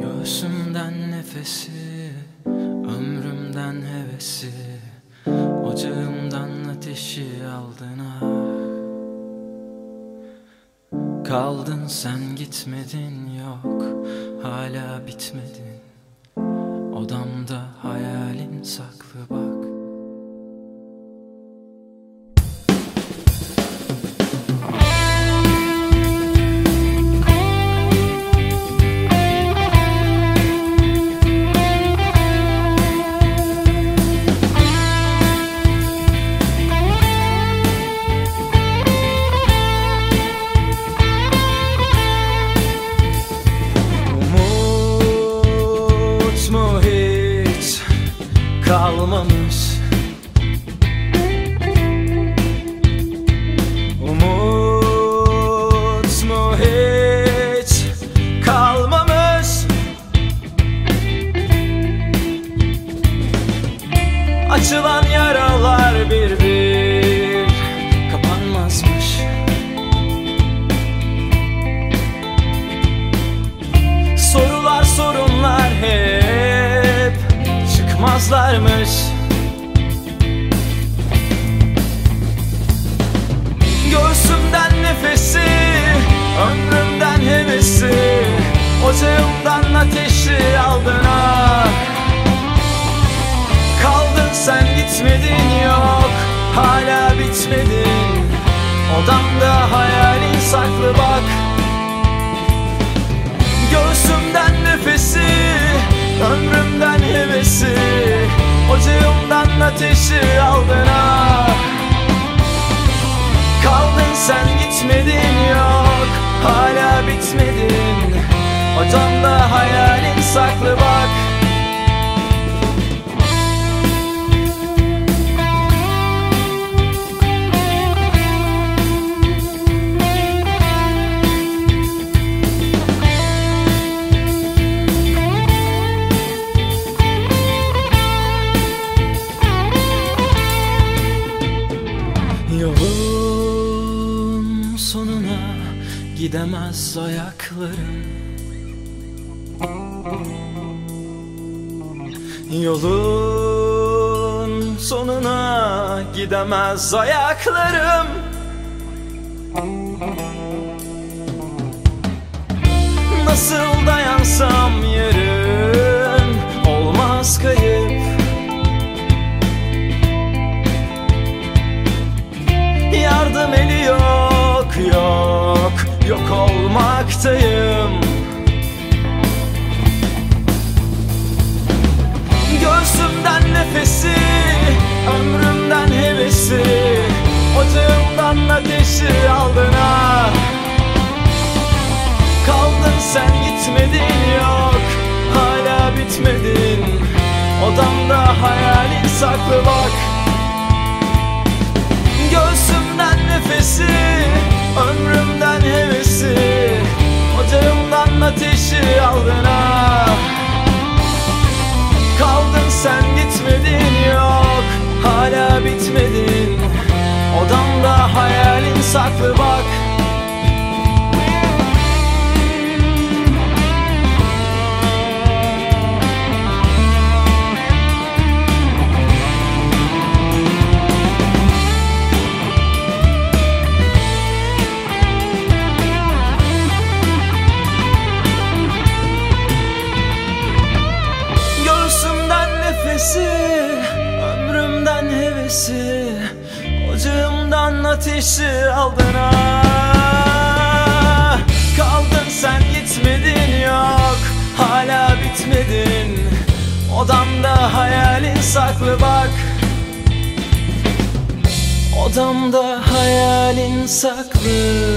Göğsümden nefesi, ömrümden hevesi Ocağımdan ateşi aldın ah. Kaldın sen gitmedin yok Hala bitmedin kalmamış çıkmazlarmış Göğsümden nefesi, ömrümden hevesi Ocağımdan ateşi aldın ah Kaldın sen gitmedin yok Hala bitmedin. Odamda hayalin saklı bak ateşi aldın ah Kaldın sen gitmedin yok. Hala bitmedin. Odamda hayalin saklı bak Yolun sonuna gidemez ayaklarım. Yolun sonuna gidemez ayaklarım. Nasıl dayansam yok olmaktayım. Göğsümden nefesi ömrümden hevesi Ocağımdan ateşi aldın ah Kaldın sen gitmedin yok. Hala bitmedin. Odamda hayalin saklı bak. Göğsümden nefesi saklı bak Ocağımdan ateşi aldın ah Kaldın sen gitmedin yok. Hala bitmedin. Odamda hayalin saklı bak. Odamda hayalin saklı